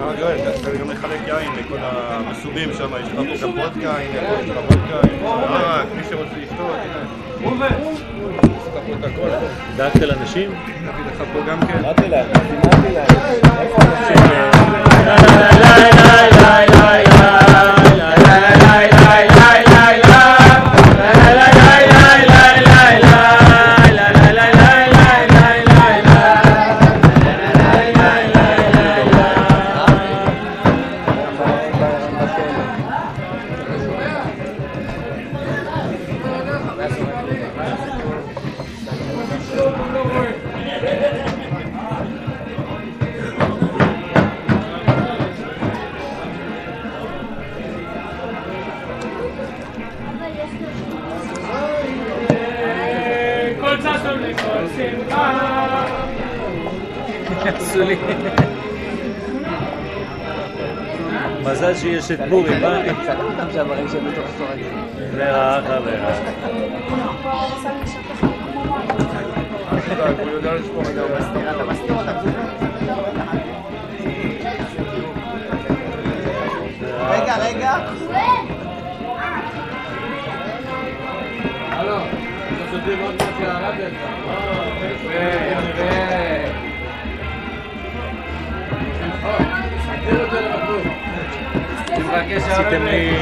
אה, צריך גם לחלק יין לכל המסובים שם, יש לך גם וודקה, הנה, יש לך וודקה, ערק, מי שרוצה לשתות, הנה. דאגת לאנשים? נביא לך פה גם כן. אמרתי להם, אמרתי להם. מזל שיש עשיתם לי...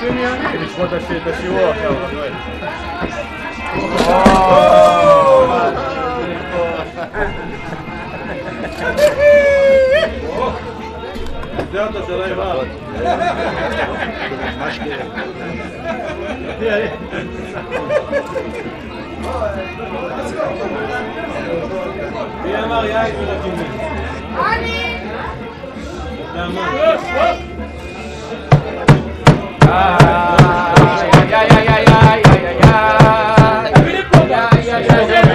צריכים לשמוע את השיר- את השיעור עכשיו, יואל. זה אותו שלא יבער. מי אמר יין ורקינים? עשרים אנשים לא קיבלו שם. תביאו שם, תביאו. חיים, חיים,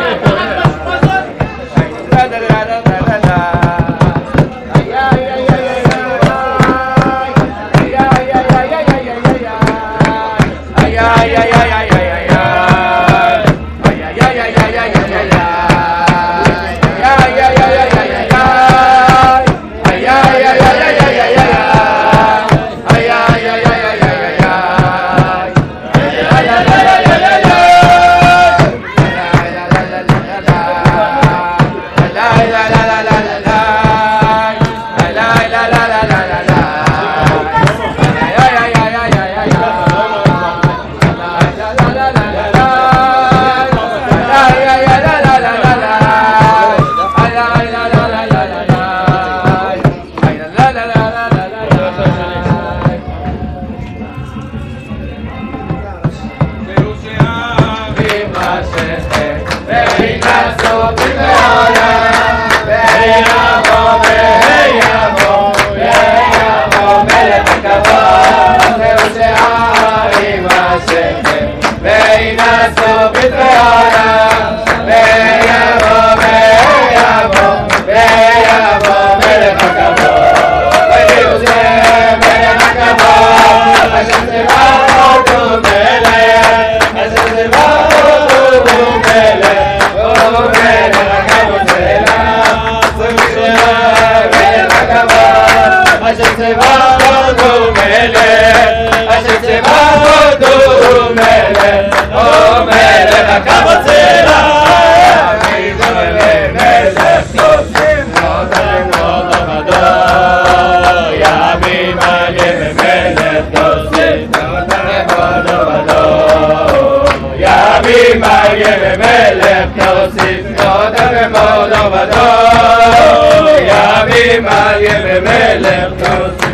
גדול, יביא מלך מלך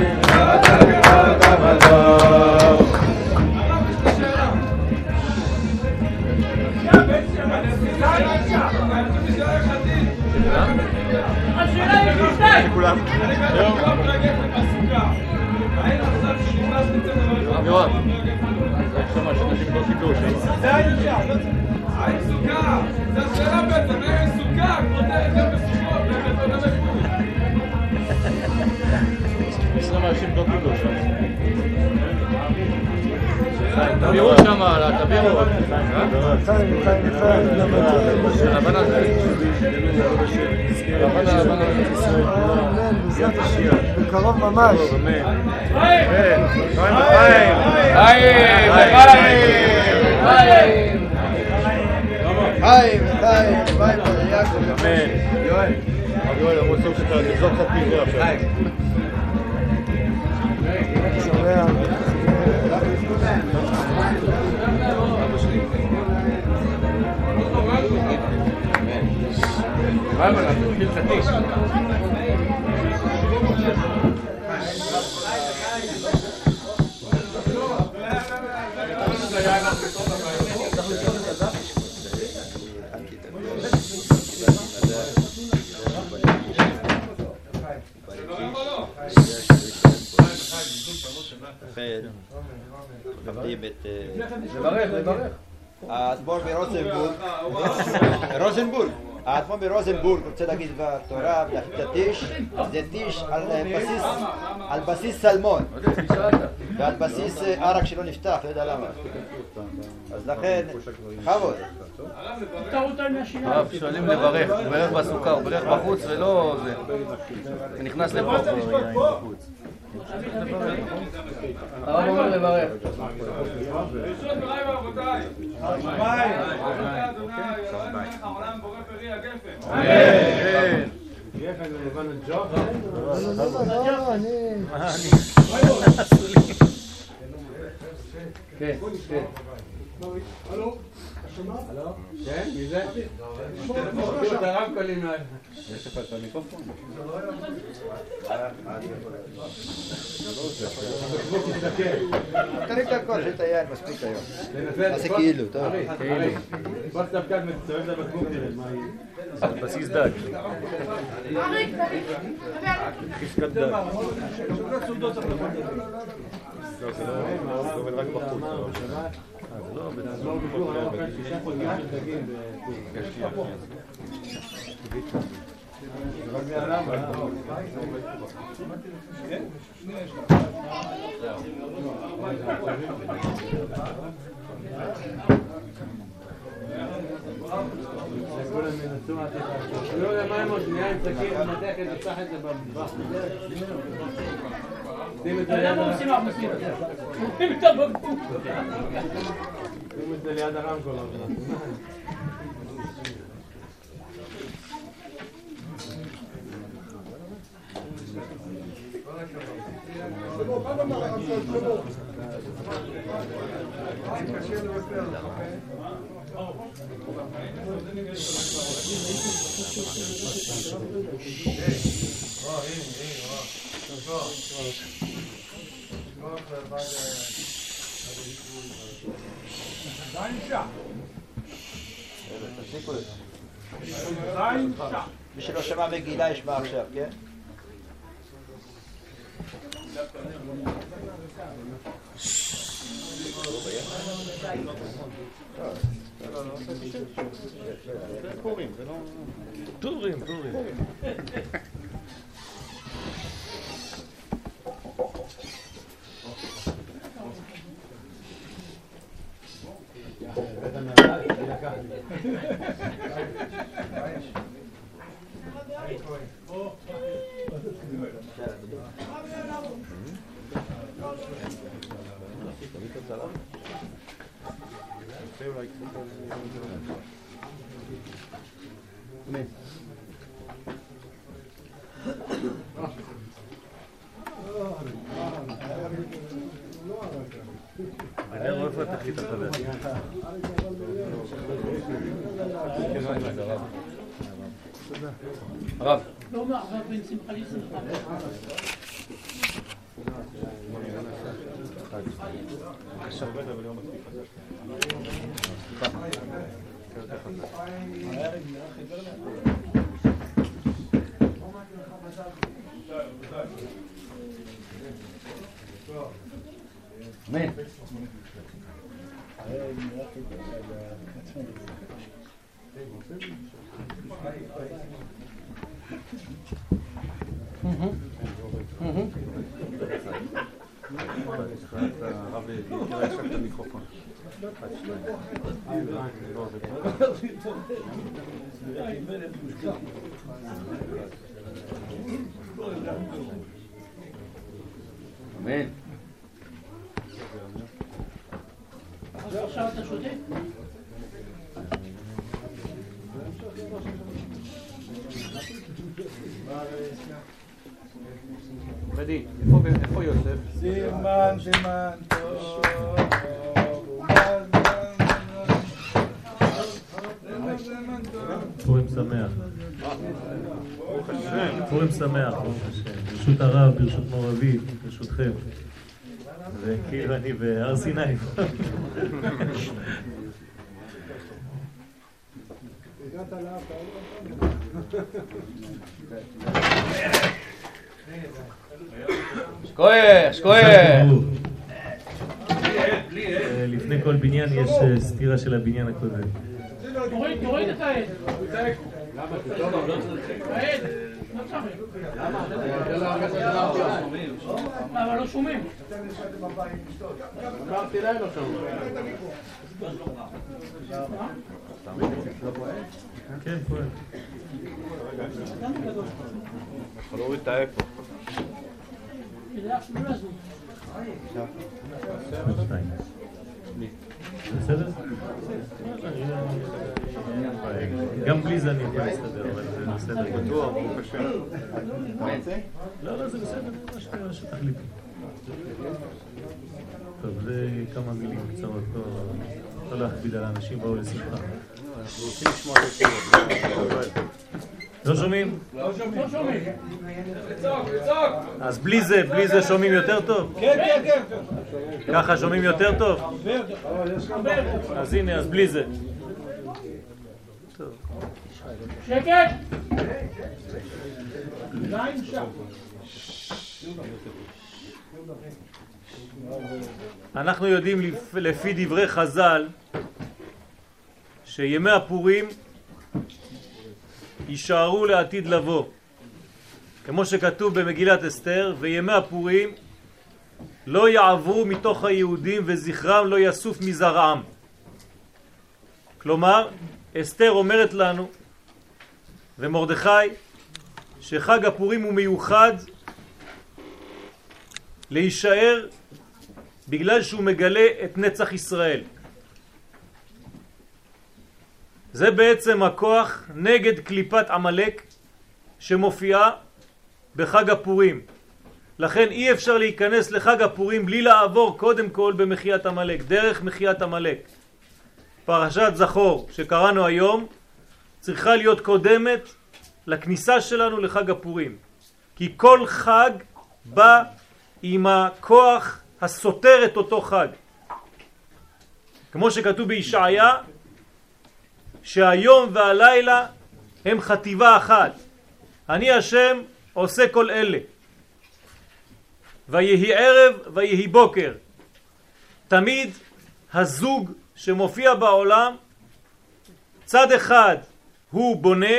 אמן, בעזרת השם, בקרוב ממש. חיים! חיים. חיים! חיים! חיים, חיים, יעקב. יואל. יואל, אמרו סוף שאתה תזרוק קצת מזה עכשיו. Vámonos, fíjate. Ja, ja, ja. לכן, מכבדים את אה, לברך, לברך. האדמו"ר מרוזנבורג, רוזנבורג, האדמו"ר מרוזנבורג רוצה להגיד דבר תורה הטיש, זה טיש על אה, בסיס, על בסיס סלמון, ועל בסיס אה, ערק שלא נפתח, לא יודע למה. אז לכן, בכבוד. הרב שואלים לברך, הוא בירך בסוכה, הוא בירך בחוץ ולא זה. הוא נכנס לפה בחוץ. הרב אומר לברך. ורבותיי, שמיים, אדוני העולם בורא פרי הגפן. אמן. לא, לא, אני... כן, כן. כן, מי זה? תראו את הרמקולים האלה. תרים את הכל, יש את היין מספיק היום. תנסה נעשה כאילו, טוב. בוא כאן ותסובב את הבקבוק תראה מה יהיה. על בסיס דג. חזקת דג. לא, זה לא זה עובד רק בחוץ. אה, זה לא עובד. לא ביקור, היה כאן שישה חוגים של דגים בפור. כולם ינסו עד שתעשו. לא יודע מה עם עוד שנייה עם סכין, מתח את זה, פתח את זה במטבח. Hey. את זה. מי שלא שמע מגילה ישמע עכשיו, כן? פורים, זה לא... פורים, פורים. מעניין איפה התכלית החדש. הרב. לא מערב בין שמחה לשמחה. אמן. תראה, יש רק את המיקרופון. אמן. אז עכשיו אתה שותה? פדי, איפה- יוסף? סימן, סימן טוב. פורים שמח. פורים שמח, ברוך השם. ברשות הרב, ברשות מורבית, ברשותכם. וכאילו אני בהר סיני. שכוייך, שכוייך. ברוך. אה, לפני כל בניין יש אה, סתירה של הבניין הקודם. תוריד, תוריד את העד. לא צריך. אבל לא שומעים. אמרתי להם לא שומעים. כן, פועל. יכול להוריד את האקו. כדי לא לזוז. עוד שתיים. בסדר? גם בלי זה אני יכול להסתדר, אבל זה בסדר. בטוח, ברוך השם. לא, לא, זה בסדר, מה ש- מה שתחליטו. טוב, זה כמה מילים קצרות, לא- לא להכביד על האנשים, באו לשמחה. אנחנו רוצים לשמוע את השיר. לא שומעים? לא שומעים. לצעוק, לצעוק. אז בלי זה, בלי זה שומעים יותר טוב? כן, כן, כן. ככה שומעים יותר טוב? אז הנה, אז בלי זה. שקט. אנחנו יודעים לפ- לפי דברי חז"ל שימי הפורים יישארו לעתיד לבוא. כמו שכתוב במגילת אסתר, וימי הפורים לא יעברו מתוך היהודים וזכרם לא יסוף מזרעם. כלומר, אסתר אומרת לנו, ומרדכי, שחג הפורים הוא מיוחד להישאר בגלל שהוא מגלה את נצח ישראל. זה בעצם הכוח נגד קליפת עמלק שמופיעה בחג הפורים. לכן אי אפשר להיכנס לחג הפורים בלי לעבור קודם כל במחיית עמלק, דרך מחיית עמלק. פרשת זכור שקראנו היום צריכה להיות קודמת לכניסה שלנו לחג הפורים. כי כל חג בא עם הכוח הסותר את אותו חג. כמו שכתוב בישעיה, שהיום והלילה הם חטיבה אחת. אני השם עושה כל אלה. ויהי ערב ויהי בוקר. תמיד הזוג שמופיע בעולם, צד אחד הוא בונה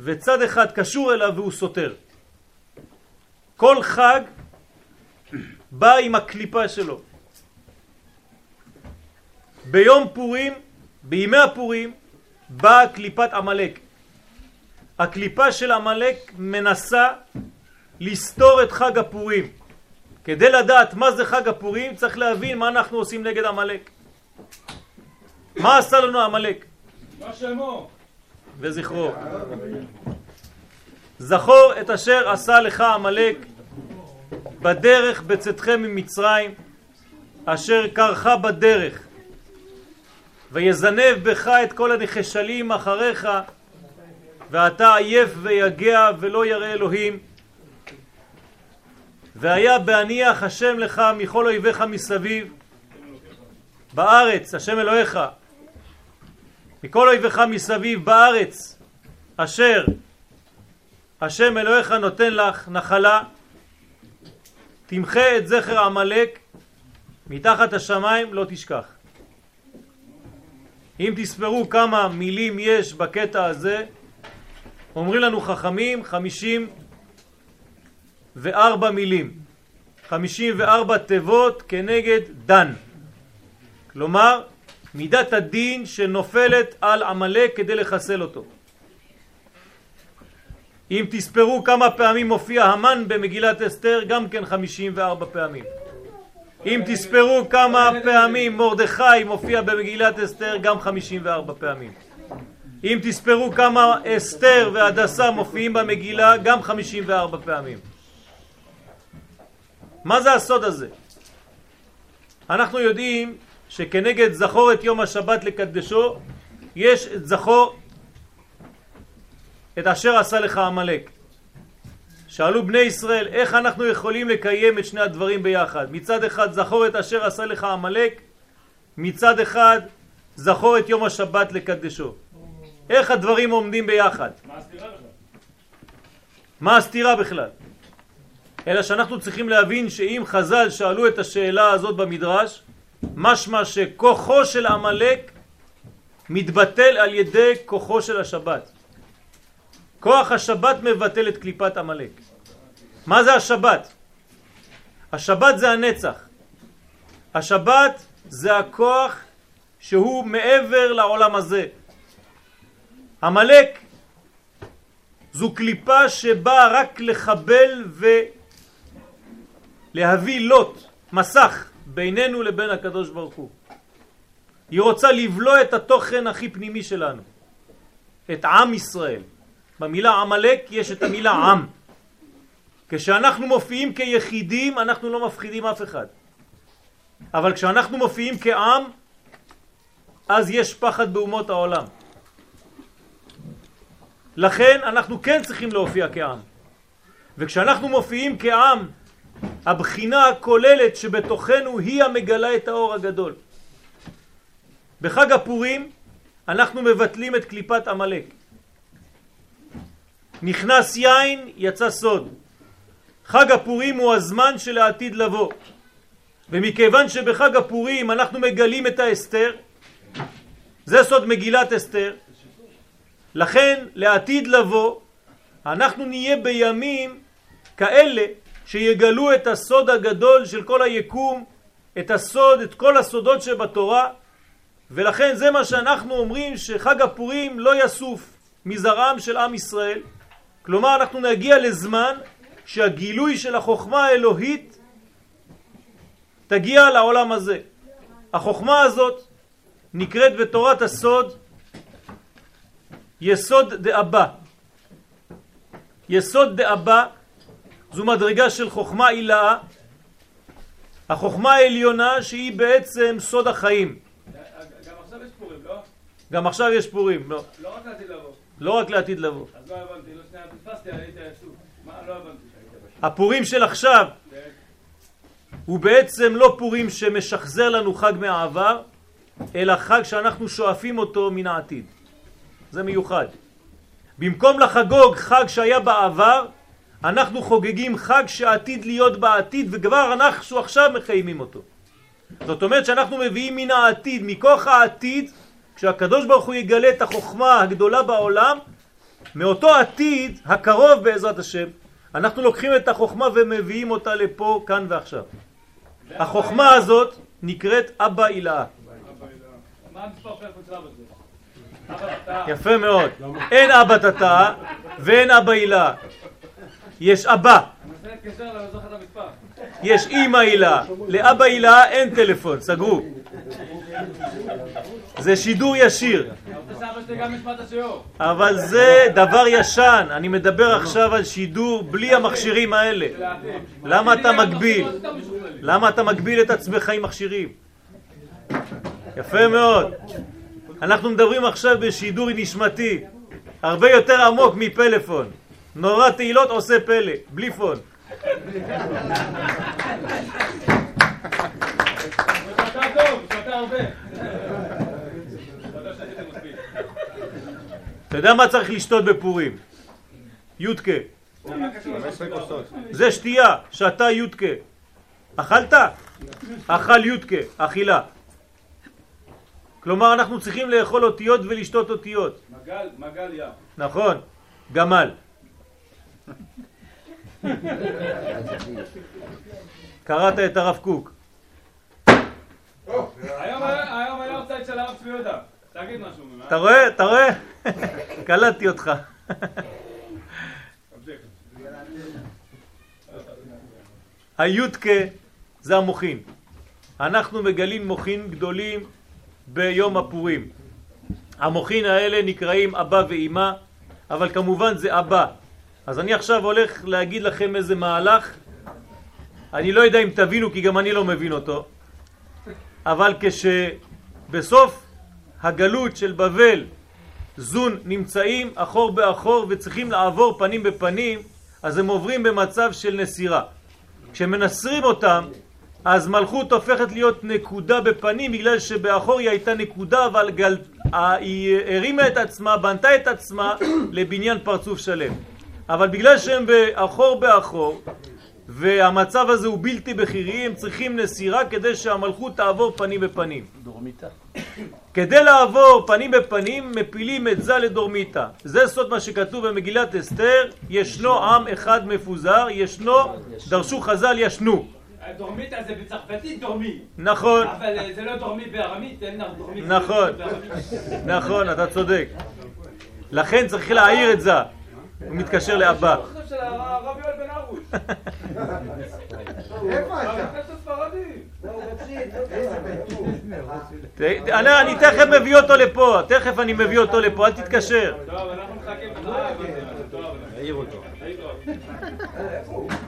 וצד אחד קשור אליו והוא סותר. כל חג בא עם הקליפה שלו. ביום פורים, בימי הפורים, באה קליפת עמלק. הקליפה של עמלק מנסה לסתור את חג הפורים. כדי לדעת מה זה חג הפורים צריך להבין מה אנחנו עושים נגד עמלק. מה עשה לנו עמלק? מה שמו? וזכרו. זכור את אשר עשה לך עמלק בדרך בצאתכם ממצרים, אשר קרך בדרך, ויזנב בך את כל הנחשלים אחריך, ואתה עייף ויגע ולא ירא אלוהים. והיה בהניח השם לך מכל אויביך מסביב, בארץ, השם אלוהיך, מכל אויביך מסביב בארץ, אשר השם אלוהיך נותן לך נחלה, תמחה את זכר עמלק מתחת השמיים לא תשכח. אם תספרו כמה מילים יש בקטע הזה, אומרים לנו חכמים חמישים וארבע מילים. 54 תיבות כנגד דן. כלומר, מידת הדין שנופלת על עמלק כדי לחסל אותו. אם תספרו כמה פעמים מופיע המן במגילת אסתר, גם כן 54 פעמים. אם תספרו כמה פעמים מרדכי מופיע במגילת אסתר, גם 54 פעמים. אם תספרו כמה אסתר והדסה מופיעים במגילה, גם 54 פעמים. מה זה הסוד הזה? אנחנו יודעים שכנגד זכור את יום השבת לקדשו, יש את זכור את אשר עשה לך עמלק. שאלו בני ישראל איך אנחנו יכולים לקיים את שני הדברים ביחד. מצד אחד זכור את אשר עשה לך עמלק, מצד אחד זכור את יום השבת לקדשו. איך הדברים עומדים ביחד? מה הסתירה בכלל? מה הסתירה בכלל? אלא שאנחנו צריכים להבין שאם חז"ל שאלו את השאלה הזאת במדרש, משמע שכוחו של עמלק מתבטל על ידי כוחו של השבת. כוח השבת מבטל את קליפת עמלק. מה זה השבת? השבת זה הנצח. השבת זה הכוח שהוא מעבר לעולם הזה. עמלק זו קליפה שבאה רק לחבל ולהביא לוט, מסך, בינינו לבין הקדוש ברוך הוא. היא רוצה לבלוע את התוכן הכי פנימי שלנו, את עם ישראל. במילה עמלק יש את המילה עם. כשאנחנו מופיעים כיחידים אנחנו לא מפחידים אף אחד. אבל כשאנחנו מופיעים כעם אז יש פחד באומות העולם. לכן אנחנו כן צריכים להופיע כעם. וכשאנחנו מופיעים כעם, הבחינה הכוללת שבתוכנו היא המגלה את האור הגדול. בחג הפורים אנחנו מבטלים את קליפת עמלק. נכנס יין, יצא סוד. חג הפורים הוא הזמן של העתיד לבוא. ומכיוון שבחג הפורים אנחנו מגלים את האסתר, זה סוד מגילת אסתר, לכן לעתיד לבוא אנחנו נהיה בימים כאלה שיגלו את הסוד הגדול של כל היקום, את הסוד, את כל הסודות שבתורה, ולכן זה מה שאנחנו אומרים שחג הפורים לא יסוף מזרעם של עם ישראל. כלומר אנחנו נגיע לזמן שהגילוי של החוכמה האלוהית תגיע לעולם הזה. החוכמה הזאת נקראת בתורת הסוד יסוד דאבא. יסוד דאבא זו מדרגה של חוכמה עילאה, החוכמה העליונה שהיא בעצם סוד החיים. גם עכשיו יש פורים, לא? גם עכשיו יש פורים, לא. לא רק לעתיד לבוא. לא רק לעתיד לבוא. אז לא הבנתי, לא שנייה פספסתי, הייתי עסוק. מה לא הבנתי? הפורים של עכשיו הוא בעצם לא פורים שמשחזר לנו חג מהעבר, אלא חג שאנחנו שואפים אותו מן העתיד. זה מיוחד. במקום לחגוג חג שהיה בעבר, אנחנו חוגגים חג שעתיד להיות בעתיד, וכבר אנחנו עכשיו מקיימים אותו. זאת אומרת שאנחנו מביאים מן העתיד, מכוח העתיד, כשהקדוש ברוך הוא יגלה את החוכמה הגדולה בעולם, מאותו עתיד הקרוב בעזרת השם, אנחנו לוקחים את החוכמה ומביאים אותה לפה, כאן ועכשיו. החוכמה הזאת נקראת אבא הילאה. יפה מאוד. אין אבא תתא ואין אבא הילה. יש אבא, לא. יש אימא הילה. לאבא הילה אין טלפון, סגרו. זה שידור ישיר. אבל זה דבר ישן. אני מדבר עכשיו על שידור בלי המכשירים האלה. למה אתה מגביל? למה אתה מגביל את עצמך עם מכשירים? יפה מאוד. אנחנו מדברים עכשיו בשידור נשמתי, הרבה יותר עמוק מפלאפון. נורא תהילות עושה פלא, בלי פון. הרבה. אתה יודע מה צריך לשתות בפורים? יודקה. 15 כוסות. זה שתייה, שתה יודקה. אכלת? אכל יודקה, אכילה. כלומר אנחנו צריכים לאכול אותיות ולשתות אותיות. מגל, מגל ים. נכון, גמל. קראת את הרב קוק. היום היה אופציה של הרב צבי יהודה. תגיד משהו. אתה רואה? אתה רואה? קלטתי אותך. היודקה זה המוחין. אנחנו מגלים מוחין גדולים ביום הפורים. המוחין האלה נקראים אבא ואימא, אבל כמובן זה אבא. אז אני עכשיו הולך להגיד לכם איזה מהלך, אני לא יודע אם תבינו כי גם אני לא מבין אותו, אבל כשבסוף הגלות של בבל זון נמצאים אחור באחור וצריכים לעבור פנים בפנים, אז הם עוברים במצב של נסירה. כשמנסרים אותם, אז מלכות הופכת להיות נקודה בפנים בגלל שבאחור היא הייתה נקודה אבל גל... היא הרימה את עצמה, בנתה את עצמה לבניין פרצוף שלם. אבל בגלל שהם באחור באחור והמצב הזה הוא בלתי בכירי, הם צריכים נסירה כדי שהמלכות תעבור פנים בפנים. דורמיתה. כדי לעבור פנים בפנים מפילים את זה לדורמיתה. זה סוד מה שכתוב במגילת אסתר, ישנו עם אחד מפוזר, ישנו, דרשו חז"ל ישנו. דורמית זה בצרפתית דורמי. נכון, אבל אה, זה לא דורמי בארמית, אין דורמי נכון. בארמית. נכון, אתה צודק. לכן צריך להעיר את זה. הוא מתקשר לאבא. הרב יואל בן הרוש. איפה אתה? ת- אני אני תכף מביא אותו לפה, תכף אני מביא אותו לפה, אל תתקשר. טוב, אנחנו מחכים לך. אה, העיר אותו. להתראות.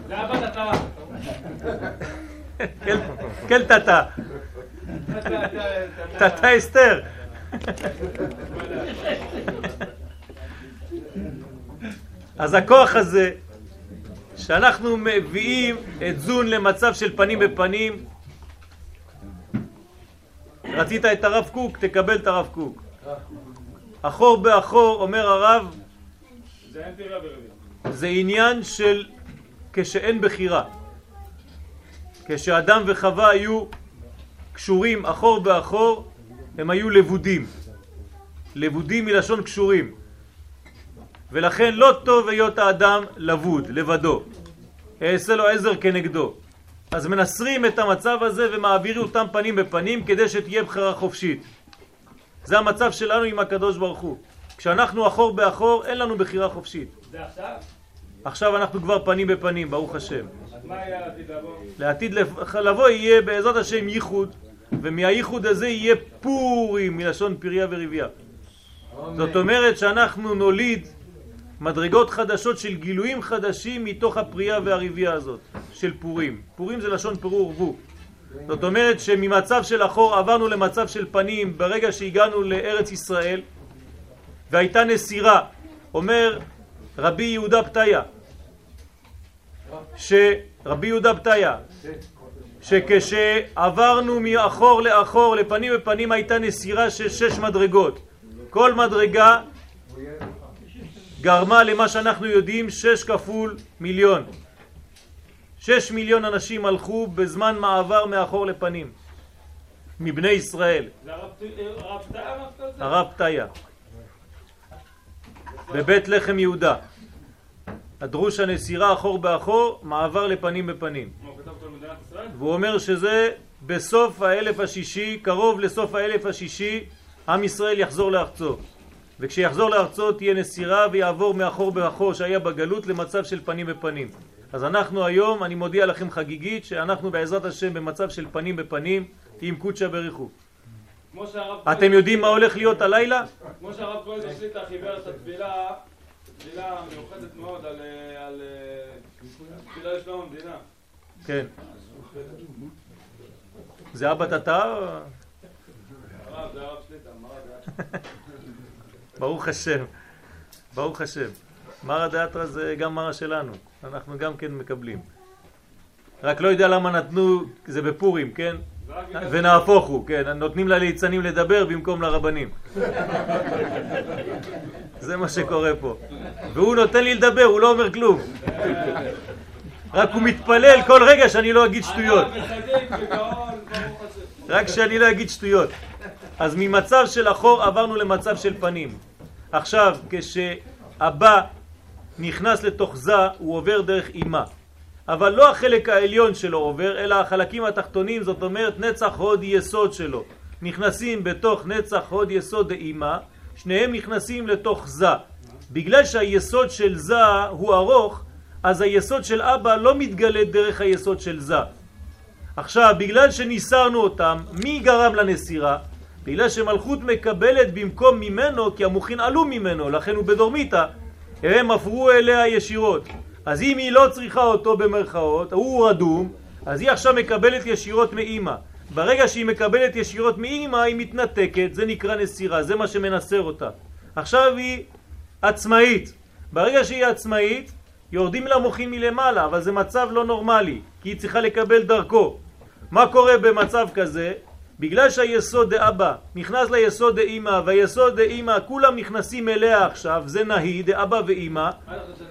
זה אבא דתה. כן- כן תתה, תתה אסתר. אז הכוח הזה שאנחנו מביאים את זון למצב של פנים בפנים רצית את הרב קוק, תקבל את הרב קוק. אחור באחור, אומר הרב, זה עניין של כשאין בחירה. כשאדם וחווה היו קשורים אחור באחור, הם היו לבודים. לבודים מלשון קשורים. ולכן לא טוב היות האדם לבוד, לבדו. אעשה לו עזר כנגדו. אז מנסרים את המצב הזה ומעבירים אותם פנים בפנים כדי שתהיה בחירה חופשית. זה המצב שלנו עם הקדוש ברוך הוא. כשאנחנו אחור באחור, אין לנו בחירה חופשית. זה עכשיו? עכשיו אנחנו כבר פנים בפנים, ברוך השם. אז מה יהיה לעתיד לבוא? לעתיד לב- לבוא יהיה בעזרת השם ייחוד, ומהייחוד הזה יהיה פורים, מלשון פריה ורבייה. זאת אומרת שאנחנו נוליד מדרגות חדשות של גילויים חדשים מתוך הפריה והרבייה הזאת, של פורים. פורים זה לשון פירור ורבו. זאת אומרת שממצב של אחור עברנו למצב של פנים ברגע שהגענו לארץ ישראל והייתה נסירה. אומר רבי יהודה פתיה, שרבי יהודה פתיה, שכשעברנו מאחור לאחור לפנים בפנים הייתה נסירה של שש מדרגות. כל מדרגה גרמה למה שאנחנו יודעים שש כפול מיליון. שש מיליון אנשים הלכו בזמן מעבר מאחור לפנים, מבני ישראל, זה הרב? הרב פתיה, בבית לחם יהודה. הדרוש הנסירה אחור באחור, מעבר לפנים בפנים. והוא אומר שזה בסוף האלף השישי, קרוב לסוף האלף השישי, עם ישראל יחזור לארצו. וכשיחזור לארצו תהיה נסירה ויעבור מאחור באחור שהיה בגלות למצב של פנים בפנים. אז אנחנו היום, אני מודיע לכם חגיגית, שאנחנו בעזרת השם במצב של פנים בפנים עם קודשא בריחו. אתם יודעים מה הולך להיות הלילה? כמו שהרב כהן השליטה חיבר את התפילה, תפילה מיוחדת מאוד על אה, על, אה, תפילה לשלום המדינה. כן. זה אבא? או- הרב, זה הרב שליטה, מה זה? ברוך השם, ברוך השם. מרא דאתרא זה גם מרא שלנו, אנחנו גם כן מקבלים. רק לא יודע למה נתנו, זה בפורים, כן? ונהפוך הוא, כן, נותנים לליצנים לדבר במקום לרבנים. זה מה שקורה פה. והוא נותן לי לדבר, הוא לא אומר כלום. רק הוא מתפלל כל רגע שאני לא אגיד שטויות. רק שאני לא אגיד שטויות. אז ממצב של אחור עברנו למצב של פנים. עכשיו, כשהבא נכנס לתוך זה, הוא עובר דרך אימה. אבל לא החלק העליון שלו עובר, אלא החלקים התחתונים, זאת אומרת נצח הוד יסוד שלו. נכנסים בתוך נצח הוד יסוד דאימה, שניהם נכנסים לתוך זה. בגלל שהיסוד של זה הוא ארוך, אז היסוד של אבא לא מתגלה דרך היסוד של זה. עכשיו, בגלל שניסרנו אותם, מי גרם לנסירה? בגלל שמלכות מקבלת במקום ממנו, כי המוחין עלו ממנו, לכן הוא בדורמיתא, הם עברו אליה ישירות. אז אם היא לא צריכה אותו במרכאות, הוא רדום, אז היא עכשיו מקבלת ישירות מאימא. ברגע שהיא מקבלת ישירות מאימא, היא מתנתקת, זה נקרא נסירה, זה מה שמנסר אותה. עכשיו היא עצמאית. ברגע שהיא עצמאית, יורדים לה מוחים מלמעלה, אבל זה מצב לא נורמלי, כי היא צריכה לקבל דרכו. מה קורה במצב כזה? בגלל שהיסוד דאבא נכנס ליסוד דאמא והיסוד דאמא כולם נכנסים אליה עכשיו, זה נהי דאבא ואמא,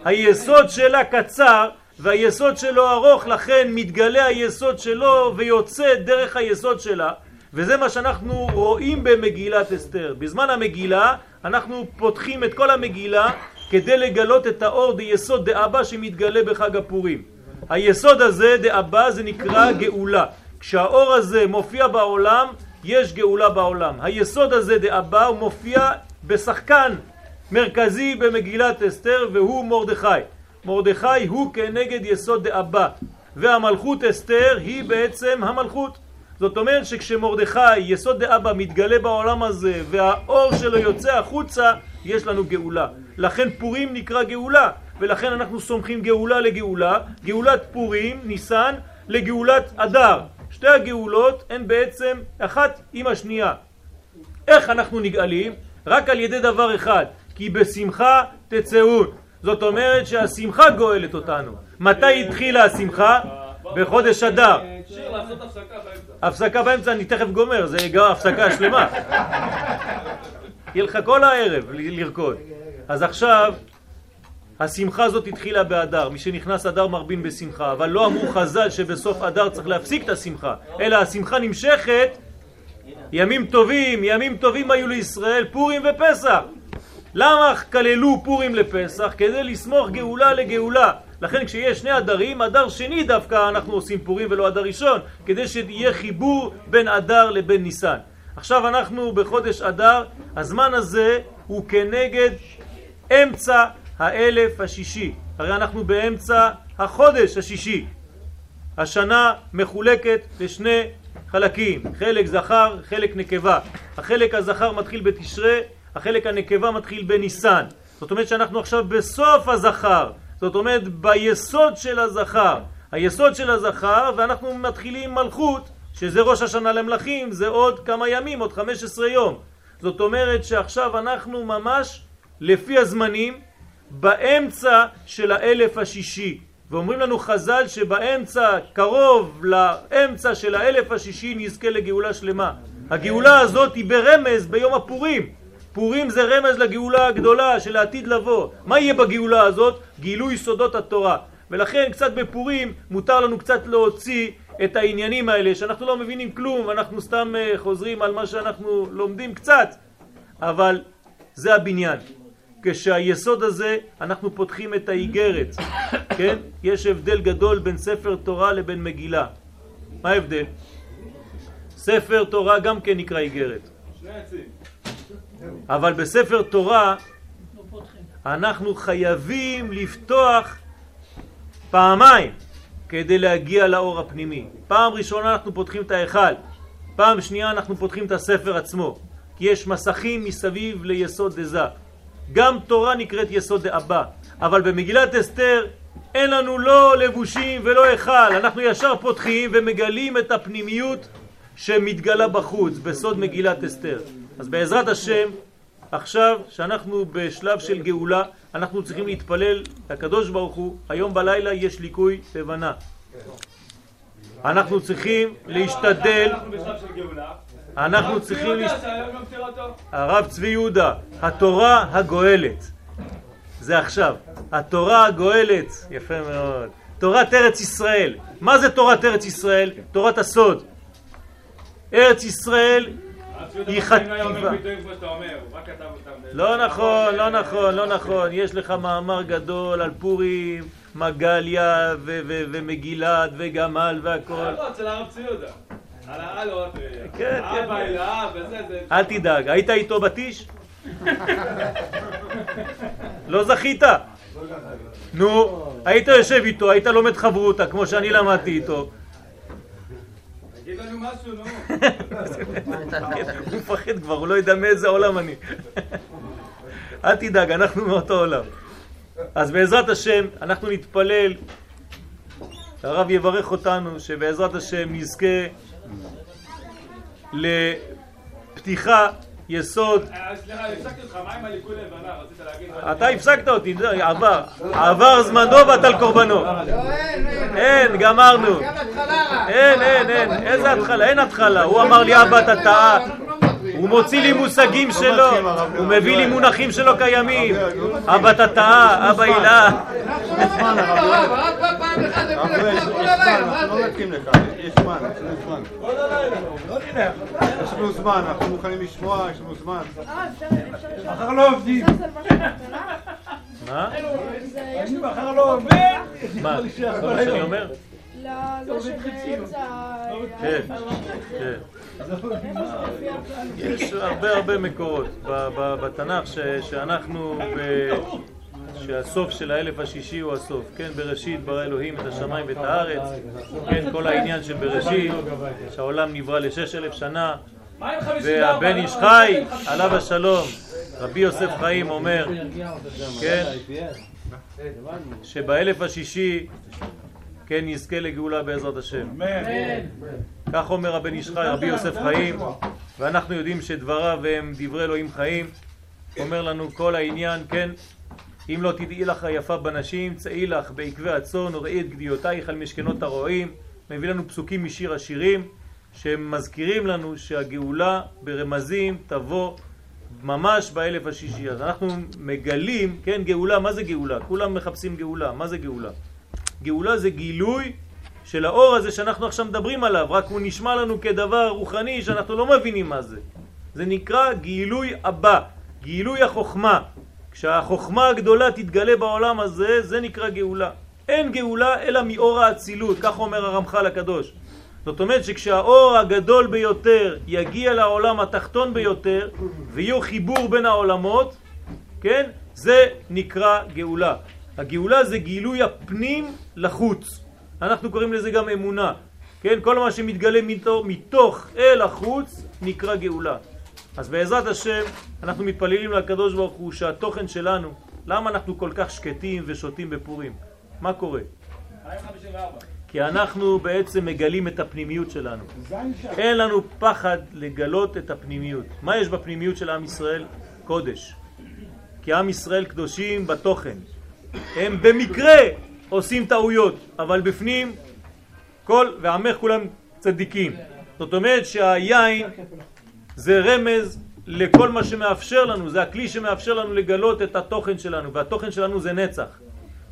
היסוד שלה קצר והיסוד שלו ארוך, לכן מתגלה היסוד שלו ויוצא דרך היסוד שלה וזה מה שאנחנו רואים במגילת אסתר. בזמן המגילה אנחנו פותחים את כל המגילה כדי לגלות את האור דיסוד דאבא שמתגלה בחג הפורים. היסוד הזה דאבא זה נקרא גאולה. כשהאור הזה מופיע בעולם, יש גאולה בעולם. היסוד הזה דאבא הוא מופיע בשחקן מרכזי במגילת אסתר והוא מרדכי. מרדכי הוא כנגד יסוד דאבא והמלכות אסתר היא בעצם המלכות. זאת אומרת שכשמרדכי, יסוד דאבא, מתגלה בעולם הזה והאור שלו יוצא החוצה, יש לנו גאולה. לכן פורים נקרא גאולה, ולכן אנחנו סומכים גאולה לגאולה, גאולת פורים, ניסן, לגאולת אדר. שתי הגאולות הן בעצם אחת עם השנייה. איך אנחנו נגאלים? רק על ידי דבר אחד, כי בשמחה תצאון. זאת אומרת שהשמחה גואלת אותנו. מתי התחילה השמחה? בחודש אדר. שיר לעשות הפסקה באמצע. הפסקה באמצע, אני תכף גומר, זה גם הפסקה שלמה. יהיה לך כל הערב לרקוד. אז עכשיו, השמחה הזאת התחילה באדר, מי שנכנס אדר מרבין בשמחה, אבל לא אמרו חז"ל שבסוף אדר צריך להפסיק את השמחה, אלא השמחה נמשכת ימים טובים, ימים טובים היו לישראל, פורים ופסח. למה כללו פורים לפסח? כדי לסמוך גאולה לגאולה. לכן כשיש שני אדרים, אדר שני דווקא אנחנו עושים פורים ולא אדר ראשון, כדי שיהיה חיבור בין אדר לבין ניסן. עכשיו אנחנו בחודש אדר, הזמן הזה הוא כנגד אמצע האלף השישי. הרי אנחנו באמצע החודש השישי. השנה מחולקת לשני חלקים, חלק זכר, חלק נקבה. החלק הזכר מתחיל בתשרה, החלק הנקבה מתחיל בניסן. זאת אומרת שאנחנו עכשיו בסוף הזכר, זאת אומרת ביסוד של הזכר. היסוד של הזכר, ואנחנו מתחילים מלכות, שזה ראש השנה למלכים, זה עוד כמה ימים, עוד 15 יום. זאת אומרת שעכשיו אנחנו ממש לפי הזמנים באמצע של האלף השישי. ואומרים לנו חז"ל שבאמצע, קרוב לאמצע של האלף השישי נזכה לגאולה שלמה. הגאולה הזאת היא ברמז ביום הפורים. פורים זה רמז לגאולה הגדולה של העתיד לבוא. מה יהיה בגאולה הזאת? גילוי סודות התורה. ולכן קצת בפורים מותר לנו קצת להוציא את העניינים האלה שאנחנו לא מבינים כלום, אנחנו סתם אה, חוזרים על מה שאנחנו לומדים קצת, אבל זה הבניין. כשהיסוד הזה אנחנו פותחים את האיגרת, כן? יש הבדל גדול בין ספר תורה לבין מגילה. מה ההבדל? ספר תורה גם כן נקרא איגרת. אבל בספר תורה אנחנו חייבים לפתוח פעמיים כדי להגיע לאור הפנימי. פעם ראשונה אנחנו פותחים את ההיכל, פעם שנייה אנחנו פותחים את הספר עצמו, כי יש מסכים מסביב ליסוד דזה. גם תורה נקראת יסוד דאבא, אבל במגילת אסתר אין לנו לא לבושים ולא היכל, אנחנו ישר פותחים ומגלים את הפנימיות שמתגלה בחוץ, בסוד מגילת אסתר. אז בעזרת השם, עכשיו שאנחנו בשלב של גאולה, אנחנו צריכים להתפלל לקדוש ברוך הוא, היום בלילה יש ליקוי לבנה. אנחנו צריכים להשתדל, אנחנו צריכים צבי. יהודה. הרב צבי יהודה, התורה הגואלת. זה עכשיו. התורה הגואלת, יפה מאוד. תורת ארץ ישראל. מה זה תורת ארץ ישראל? תורת הסוד. ארץ ישראל היא לא חטיבה. לא נכון, לא נכון, לא נכון. יש לך מאמר גדול על פורים, מגליה ומגילת וגמל והכל. העלות של הרב ציודה. על העלות, כן, אבא כן. אל האב וזה, זה... אל תדאג, היית איתו בטיש? לא זכית? נו, היית יושב איתו, היית לומד חברותה כמו שאני למדתי איתו. תגיד לנו משהו, נו. הוא מפחד כבר, הוא לא יודע מאיזה עולם אני. אל תדאג, אנחנו מאותו עולם. אז בעזרת השם, אנחנו נתפלל, הרב יברך אותנו, שבעזרת השם נזכה לפתיחה, יסוד. סליחה, הפסקתי אותך, מה עם הליכוד לבנה? רצית להגיד... אתה הפסקת אותי, עבר. עבר זמנו בטל קורבנו. אין, גמרנו. אין, אין, אין. איזה התחלה? אין התחלה. הוא אמר לי, אבא, אתה טעה. הוא מוציא לי מושגים שלו, הוא מביא לי מונחים שלא קיימים. אבא טעה, אבא הילה. אנחנו לא נקים לך, יש זמן, יש לנו זמן. אנחנו מוכנים לשמוע, יש לנו זמן. מחר לא עובדים. מה? מחר לא עובדים. מה? כל מה שאני אומר? לזה שבאמצע... כן, כן. יש הרבה הרבה מקורות בתנ"ך שאנחנו, שהסוף של האלף השישי הוא הסוף, כן, בראשית ברא אלוהים את השמיים ואת הארץ, כן, כל העניין של בראשית, שהעולם נברא לשש אלף שנה, מה עם 54? והבן איש חי, עליו השלום, רבי יוסף חיים אומר, כן, שבאלף השישי, כן, נזכה לגאולה בעזרת השם. כך אומר הבן איש חי, רבי יוסף חיים, ואנחנו יודעים שדבריו הם דברי אלוהים חיים. אומר לנו כל העניין, כן, אם לא תדעי לך היפה בנשים, צאי לך בעקבי הצאן וראי את גדיותייך על משכנות הרועים. מביא לנו פסוקים משיר השירים, שהם מזכירים לנו שהגאולה ברמזים תבוא ממש באלף השישי. אז אנחנו מגלים, כן, גאולה, מה זה גאולה? כולם מחפשים גאולה, מה זה גאולה? גאולה זה גילוי של האור הזה שאנחנו עכשיו מדברים עליו, רק הוא נשמע לנו כדבר רוחני שאנחנו לא מבינים מה זה. זה נקרא גילוי הבא, גילוי החוכמה. כשהחוכמה הגדולה תתגלה בעולם הזה, זה נקרא גאולה. אין גאולה אלא מאור האצילות, כך אומר הרמח"ל הקדוש. זאת אומרת שכשהאור הגדול ביותר יגיע לעולם התחתון ביותר ויהיו חיבור בין העולמות, כן? זה נקרא גאולה. הגאולה זה גילוי הפנים לחוץ. אנחנו קוראים לזה גם אמונה. כן? כל מה שמתגלה מתוך, מתוך אל החוץ נקרא גאולה. אז בעזרת השם אנחנו מתפללים לקדוש ברוך הוא שהתוכן שלנו, למה אנחנו כל כך שקטים ושותים בפורים? מה קורה? מה עם 54? כי אנחנו בעצם מגלים את הפנימיות שלנו. אין לנו פחד לגלות את הפנימיות. מה יש בפנימיות של עם ישראל? קודש. כי עם ישראל קדושים בתוכן. הם במקרה עושים טעויות, אבל בפנים כל, ועמך כולם צדיקים. זאת אומרת שהיין זה רמז לכל מה שמאפשר לנו, זה הכלי שמאפשר לנו לגלות את התוכן שלנו, והתוכן שלנו זה נצח.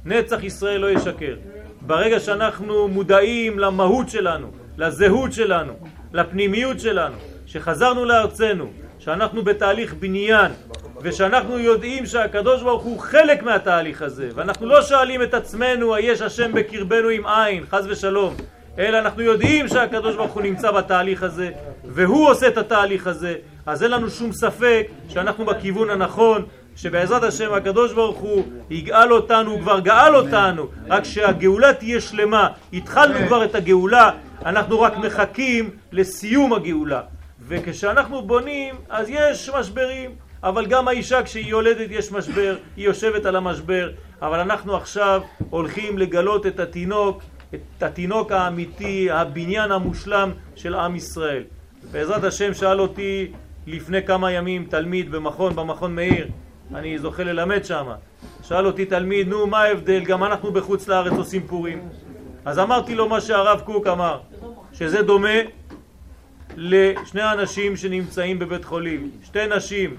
נצח ישראל לא ישקר. ברגע שאנחנו מודעים למהות שלנו, לזהות שלנו, לפנימיות שלנו, שחזרנו לארצנו, שאנחנו בתהליך בניין, ושאנחנו יודעים שהקדוש ברוך הוא חלק מהתהליך הזה, ואנחנו לא שואלים את עצמנו, היש השם בקרבנו עם עין, חז ושלום, אלא אנחנו יודעים שהקדוש ברוך הוא נמצא בתהליך הזה, והוא עושה את התהליך הזה, אז אין לנו שום ספק שאנחנו בכיוון הנכון, שבעזרת השם הקדוש ברוך הוא יגאל אותנו, הוא כבר גאל אותנו, רק שהגאולה תהיה שלמה. התחלנו כבר את הגאולה, אנחנו רק מחכים לסיום הגאולה. וכשאנחנו בונים, אז יש משברים, אבל גם האישה כשהיא יולדת יש משבר, היא יושבת על המשבר, אבל אנחנו עכשיו הולכים לגלות את התינוק, את התינוק האמיתי, הבניין המושלם של עם ישראל. בעזרת השם שאל אותי לפני כמה ימים תלמיד במכון, במכון מאיר, אני זוכה ללמד שם. שאל אותי תלמיד, נו מה ההבדל, גם אנחנו בחוץ לארץ עושים פורים. אז אמרתי לו מה שהרב קוק אמר, שזה דומה לשני אנשים שנמצאים בבית חולים, שתי נשים,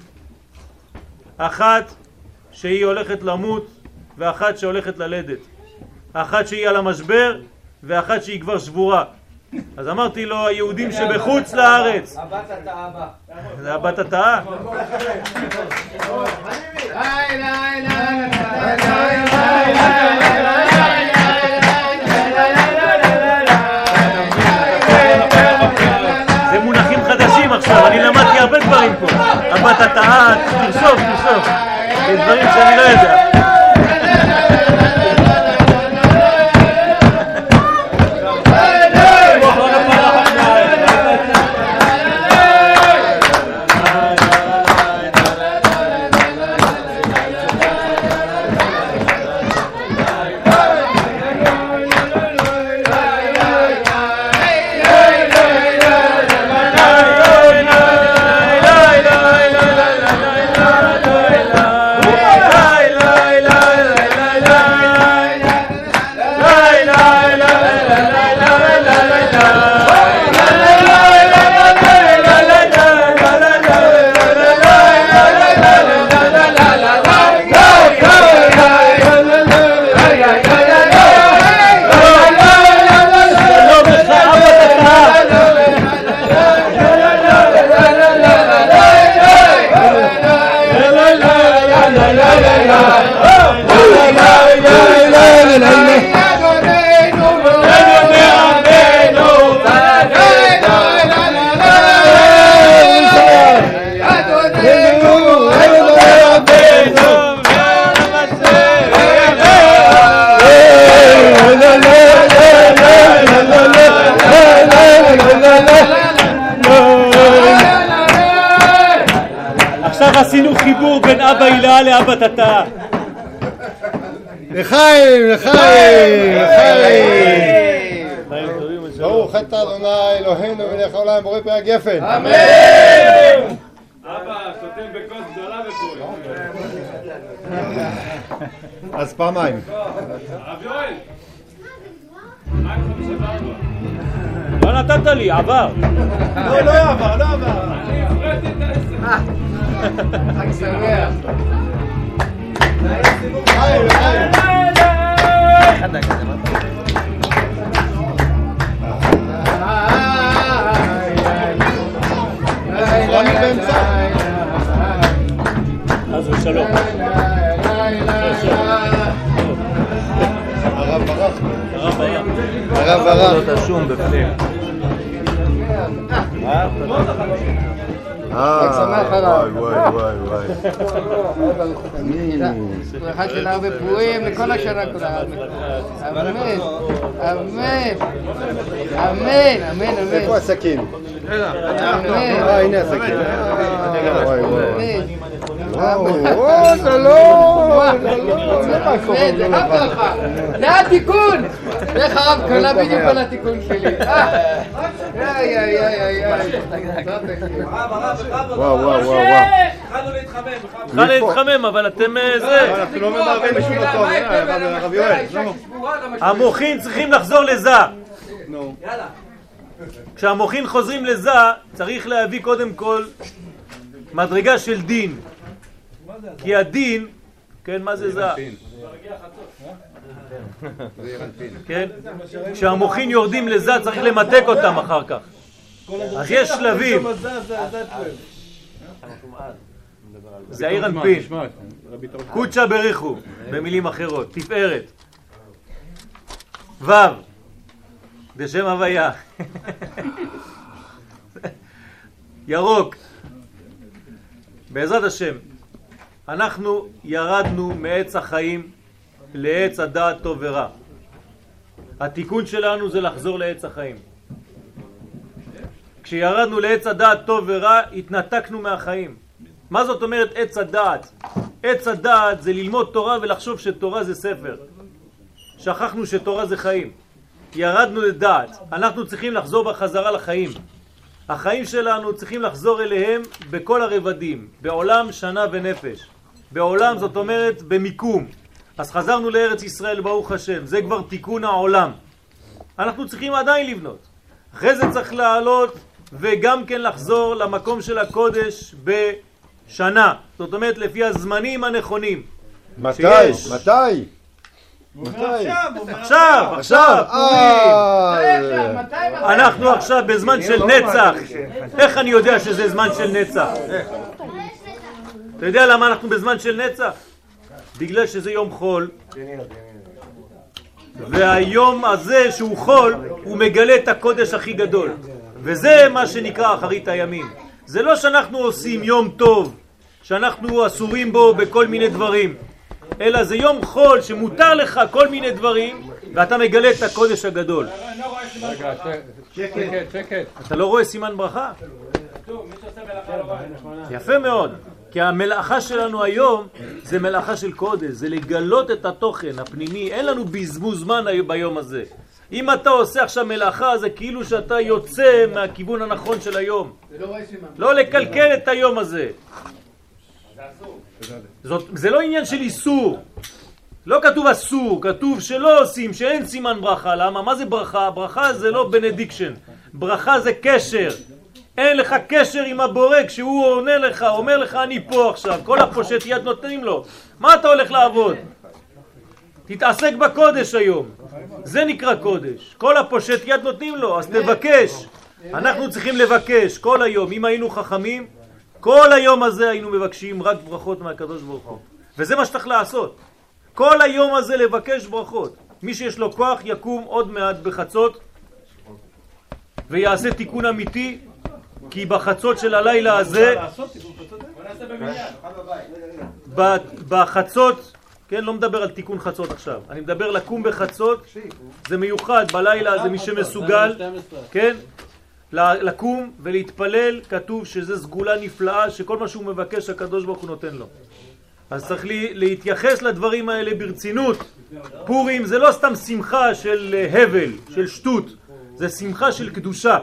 אחת שהיא הולכת למות ואחת שהולכת ללדת, אחת שהיא על המשבר ואחת שהיא כבר שבורה. אז אמרתי לו, היהודים שבחוץ לארץ. הבת אתה אבא. זה הבת התאה? התאה, תרשום, תרשום. דברים שאני לא יודע. חיבור בין אבא הילה לאבא תתאה. לחיים, לחיים, לחיים. ברוך אתה אדוני אלוהינו ולך העולם בורא פרי הגפן. אבא, שותים בכוס גדולה בפורים. אז פעמיים. הרב יואל! לא נתת לי, עבר. לא, לא עבר, לא עבר. אני הפרעתי את העסק. חג שמח. לחיים, לחיים. רמי באמצע. חס ושלום. הרב ברח. הרב היה. הרב ברח. השום בפנים. אה, שמח הרב. וואי וואי וואי. ברכה של הרבה פרועים לכל השנה כולה. אמן. אמן. אמן. אמן. איפה אמן. הסכין? אמן. אה, הנה הסכין. אה, וואי וואי. זה לא, זה לא, זה מה קורה, אמן. זה התיקון. איך הרב קלע בדיוק על התיקון שלי. אה. איי איי איי איי. וואו, וואו, וואו, וואו. התחלנו להתחמם. התחלנו להתחמם, אבל אתם אה, זה. אנחנו לא ממהרים בשום מקום, הרב- הרב יואל. לא. המוחין צריכים לחזור לזה. נו. כשהמוחין חוזרים לזה, צריך להביא קודם כל מדרגה של דין. כי הדין, כן, מה זה זה? כן? כשהמוחין יורדים לזה, צריך למתק אותם אחר כך. אז יש שלבים. זה העיר אנפין. קוצ'ה בריחו, במילים אחרות, תפארת. ו' בשם הוויה. ירוק. בעזרת השם, אנחנו ירדנו מעץ החיים לעץ הדעת טוב ורע. התיקון שלנו זה לחזור לעץ החיים. כשירדנו לעץ הדעת טוב ורע, התנתקנו מהחיים. מה זאת אומרת עץ הדעת? עץ הדעת זה ללמוד תורה ולחשוב שתורה זה ספר. שכחנו שתורה זה חיים. ירדנו לדעת, אנחנו צריכים לחזור בחזרה לחיים. החיים שלנו צריכים לחזור אליהם בכל הרבדים, בעולם, שנה ונפש. בעולם זאת אומרת במיקום. אז חזרנו לארץ ישראל, ברוך השם, זה כבר תיקון העולם. אנחנו צריכים עדיין לבנות. אחרי זה צריך לעלות וגם כן לחזור למקום של הקודש בשנה. זאת אומרת לפי הזמנים הנכונים. מתי? שיש. מתי? עכשיו, עכשיו. אה, אנחנו עכשיו בזמן של נצח. איך אני יודע שזה זמן של נצח? אתה יודע למה אנחנו בזמן של נצח? בגלל שזה יום חול. והיום הזה שהוא חול, הוא מגלה את הקודש הכי גדול. וזה מה שנקרא אחרית הימים. זה לא שאנחנו עושים יום טוב, שאנחנו אסורים בו בכל מיני דברים, אלא זה יום חול שמותר לך כל מיני דברים, ואתה מגלה את הקודש הגדול. אתה לא רואה סימן ברכה? יפה מאוד. כי המלאכה שלנו היום זה מלאכה של קודש, זה לגלות את התוכן הפנימי, אין לנו בזבוז זמן ביום הזה. אם אתה עושה עכשיו מלאכה זה כאילו שאתה יוצא מהכיוון הנכון של היום. לא. לא לקלקל את היום הזה. זאת, זה לא עניין של איסור. לא כתוב אסור, כתוב שלא עושים, שאין סימן ברכה. למה? מה זה ברכה? ברכה זה לא benediction. ברכה זה קשר. אין לך קשר עם הבורא כשהוא עונה לך, אומר לך אני פה עכשיו. כל הפושט יד נותנים לו. מה אתה הולך לעבוד? תתעסק בקודש היום. זה נקרא קודש. כל הפושט יד נותנים לו, אז תבקש. אנחנו צריכים לבקש כל היום. אם היינו חכמים, כל היום הזה היינו מבקשים רק ברכות מהקדוש ברוך הוא. וזה מה שצריך לעשות. כל היום הזה לבקש ברכות. מי שיש לו כוח יקום עוד מעט בחצות ויעשה תיקון אמיתי, כי בחצות של הלילה הזה, בחצות, כן, לא מדבר על תיקון חצות עכשיו, אני מדבר לקום בחצות, זה מיוחד, בלילה זה מי שמסוגל, כן, לקום ולהתפלל, כתוב שזה סגולה נפלאה, שכל מה שהוא מבקש הקדוש ברוך הוא נותן לו. אז צריך לי, להתייחס לדברים האלה ברצינות. פורים זה לא סתם שמחה של אה, הבל, של שטות, זה שמחה של קדושה.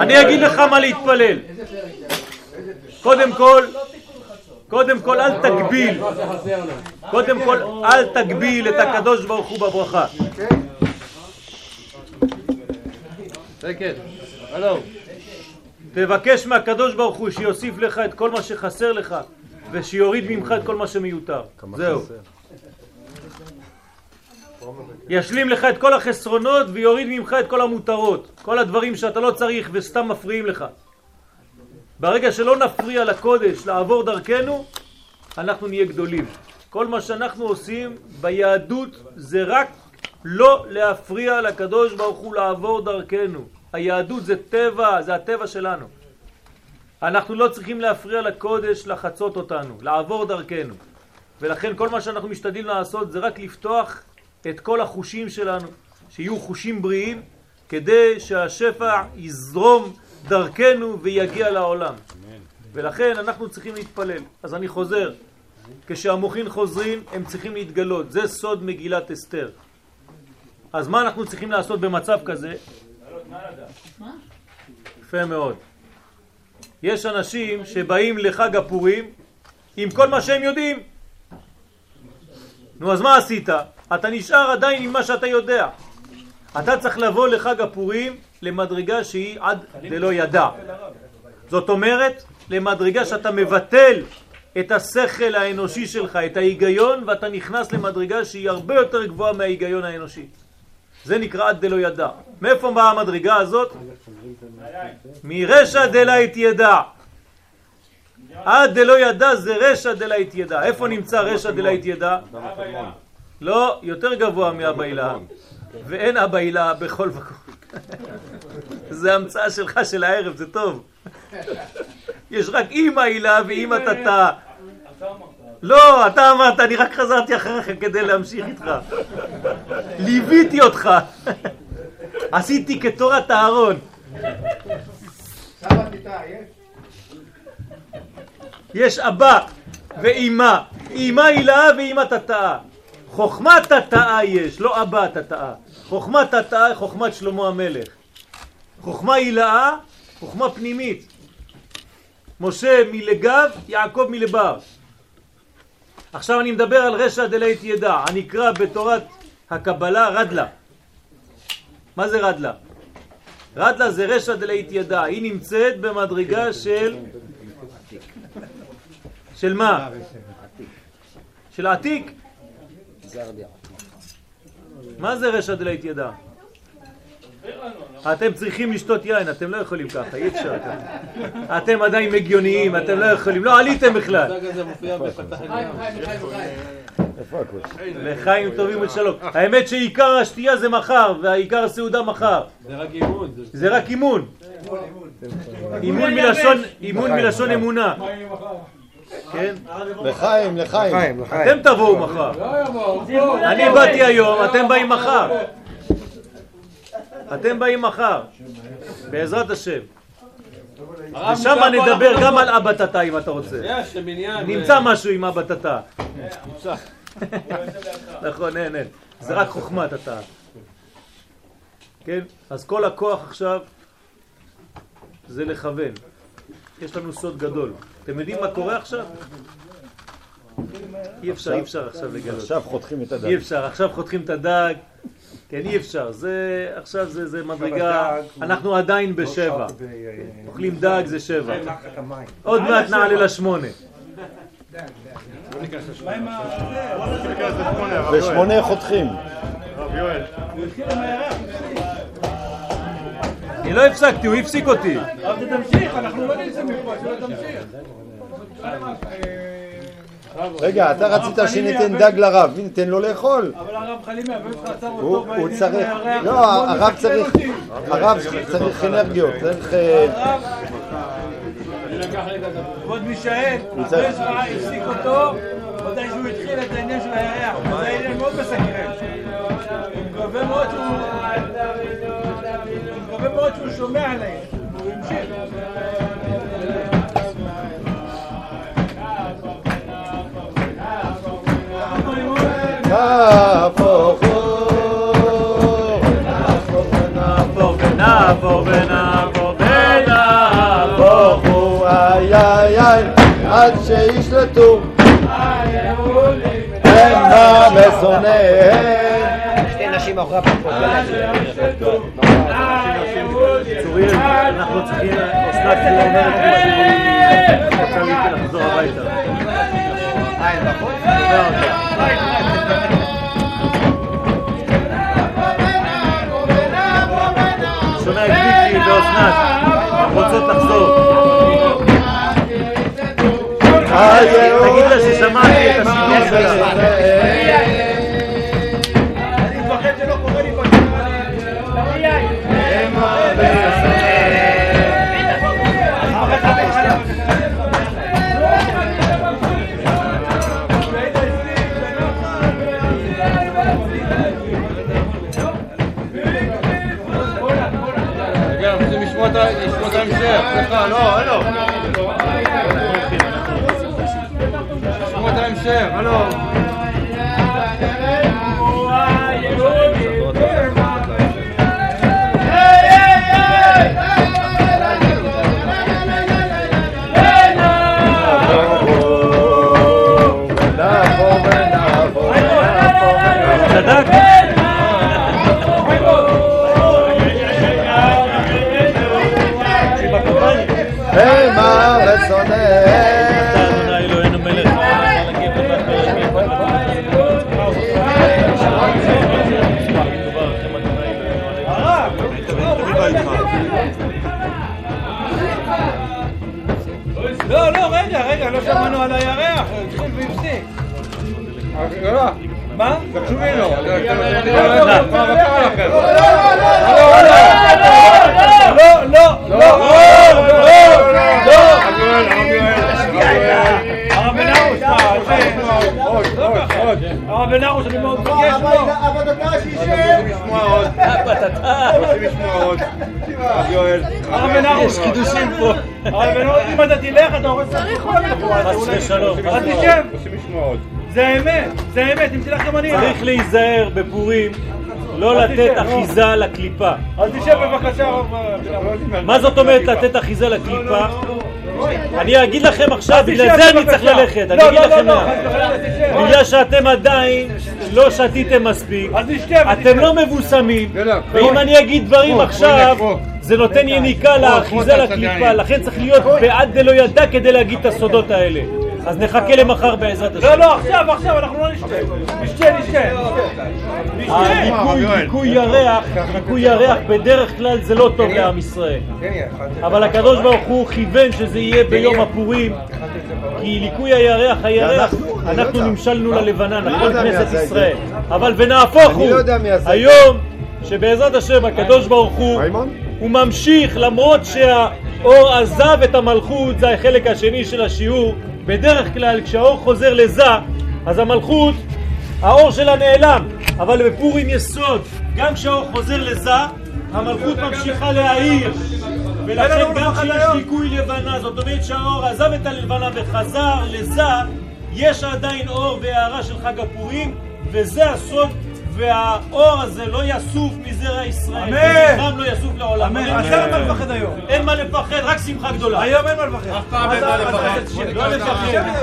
אני אגיד לך מה להתפלל. קודם כל, קודם כל אל תגביל, קודם כל אל תגביל את הקדוש ברוך הוא בברכה. תבקש מהקדוש ברוך הוא שיוסיף לך את כל מה שחסר לך ושיוריד ממך את כל מה שמיותר. זהו. ישלים לך את כל החסרונות ויוריד ממך את כל המותרות. כל הדברים שאתה לא צריך וסתם מפריעים לך. ברגע שלא נפריע לקודש לעבור דרכנו, אנחנו נהיה גדולים. כל מה שאנחנו עושים ביהדות זה רק לא להפריע לקדוש ברוך הוא לעבור דרכנו. היהדות זה טבע, זה הטבע שלנו. אנחנו לא צריכים להפריע לקודש לחצות אותנו, לעבור דרכנו. ולכן כל מה שאנחנו משתדלים לעשות זה רק לפתוח את כל החושים שלנו, שיהיו חושים בריאים, כדי שהשפע יזרום דרכנו ויגיע לעולם. ולכן אנחנו צריכים להתפלל. אז אני חוזר, כשהמוחין חוזרים הם צריכים להתגלות, זה סוד מגילת אסתר. אז מה אנחנו צריכים לעשות במצב כזה? יפה מאוד. יש אנשים שבאים לחג הפורים עם כל מה שהם יודעים. נו, אז מה עשית? אתה נשאר עדיין עם מה שאתה יודע. אתה צריך לבוא לחג הפורים למדרגה שהיא עד דלא ידע. זאת אומרת, למדרגה שאתה מבטל את השכל האנושי שלך, את ההיגיון, ואתה נכנס למדרגה שהיא הרבה יותר גבוהה מההיגיון האנושי. זה נקרא עד דלא ידע. מאיפה באה המדרגה הזאת? מרשע דלית ידע. עד דלא ידע זה רשע דלית ידע. איפה נמצא רשע דלית ידע? לא, יותר גבוה מאבא הילה. ואין אבא הילה בכל מקום. זה המצאה שלך של הערב, זה טוב. יש רק אימא הילה ואימא תתה. לא, אתה אמרת, אני רק חזרתי אחריך כדי להמשיך איתך. ליוויתי אותך. עשיתי כתורת אהרון. יש אבא ואימא. אימא הילה ואימא תתאה. חוכמת תתאה יש, לא אבא תתאה. חוכמת תתאה, חוכמת שלמה המלך. חוכמה הילאה, חוכמה פנימית. משה מלגב, יעקב מלבר. עכשיו אני מדבר על רשע דלית ידע, הנקרא בתורת הקבלה רדלה. מה זה רדלה? רדלה זה רשע דלית ידע, היא נמצאת במדרגה של... של מה? של העתיק. מה זה רשע דלית ידע? אתם צריכים לשתות יין, אתם לא יכולים ככה, אי אפשר ככה. אתם עדיין מגיוניים, אתם לא יכולים, לא עליתם בכלל. לחיים טובים ושלום. האמת שעיקר השתייה זה מחר, והעיקר הסעודה מחר. זה רק אימון. זה רק אימון. אימון מלשון, אימון מלשון אמונה. כן? לחיים, לחיים. אתם תבואו מחר. אני באתי היום, אתם באים מחר. אתם באים מחר. בעזרת השם. ושם נדבר גם על אבא תתא אם אתה רוצה. נמצא משהו עם אבא תתא. נכון, אין, אין. זה רק חוכמת התא. כן? אז כל הכוח עכשיו זה לכוון. יש לנו סוד גדול. אתם יודעים מה קורה עכשיו? אי אפשר, אי אפשר עכשיו לגלות. עכשיו חותכים את הדג. אי אפשר, עכשיו חותכים את הדג. כן, אי אפשר. זה, עכשיו זה, זה מדרגה, אנחנו עדיין בשבע. אוכלים דג זה שבע. עוד מעט נעלה לשמונה. ושמונה חותכים. הרב יואל. אני לא הפסקתי, הוא הפסיק אותי. אז תמשיך, אנחנו לא נצא מפה, שלא תמשיך. רגע, אתה רצית שניתן דג לרב, מי ניתן לו לאכול? אבל הרב חלימה, ואיפה עצר הוא אותו הוא צריך, לא, הרב צריך. הרב צריך אנרגיות, צריך... אה, כבוד מישאל, אחרי שעה הפסיק אותו, מתי שהוא התחיל את העניין של הירח, וזה עניין מאוד מסקרן. אני מקווה מאוד שהוא... אני מקווה מאוד שהוא שומע עליי, הוא המשיך. נהפוך הוא, נעבור ונעבור ונעבור ונעבור. נהפוך הוא, איי איי איי, עד שישלטו. ושונאיהם. שתי נשים מאחורי הפרקות. צוריאל, אנחנו צריכים, אסנת אומרת היא תלך לחזור הביתה. שומע אותה. שומע את ויקי ואסנת, הן רוצות לחזור. תגיד לה ששמעתי את הסיפור שלה. הרב בן ארוש, קידושים פה. בן ארוש, אם אתה תלך, אתה הורס את הכל. חס ושלום. אז תשב. זה האמת, זה האמת, אם תלך גם אני. צריך להיזהר בפורים, לא לתת לא. אחיזה לקליפה. אז תשב בבקשה. מה זאת אומרת לתת אחיזה לקליפה? אני אגיד לכם עכשיו, בגלל זה אני. צריך ללכת, אני לא, אגיד לא, לכם לא, לא, תשב. בגלל שאתם עדיין לא שתיתם מספיק, אתם. לא מבוסמים, ואם אני אגיד דברים עכשיו. זה נותן יניקה לאחיזה פה, לקליפה, פה, לכן צריך להיות בעד דלא ידע כדי להגיד את הסודות האלה. אז נחכה למחר בעזרת השם. לא, לא, עכשיו, עכשיו, אנחנו לא נשתה. נשתה, נשתה. ניקוי ירח, ניקוי ירח בדרך כלל זה לא טוב לעם ישראל. אבל הקדוש ברוך הוא כיוון שזה יהיה ביום הפורים, כי ליקוי הירח, הירח, אנחנו נמשלנו ללבנה, נכון מי כנסת ישראל. אבל ונהפוך הוא, לא. היום שבעזרת השם הקדוש ברוך הוא? הוא ממשיך למרות שהאור עזב את המלכות, זה החלק השני של השיעור. בדרך כלל כשהאור חוזר לזה, אז המלכות, האור שלה נעלם. אבל בפורים יש סוד, גם כשהאור חוזר לזה, המלכות ממשיכה להאיר. ולכן גם כשיש ליקוי לבנה, זאת אומרת שהאור עזב את הלבנה וחזר לזה, יש עדיין אור והארה של חג הפורים, וזה הסוד. והאור הזה לא יסוף מזרע ישראל, אמן. וזכרם לא יסוף לעולם. אמן. אז אין מה לפחד היום. אין מה לפחד, רק שמחה גדולה. היום אין מה לפחד. אף פעם אין מה לפחד. לא לפחד.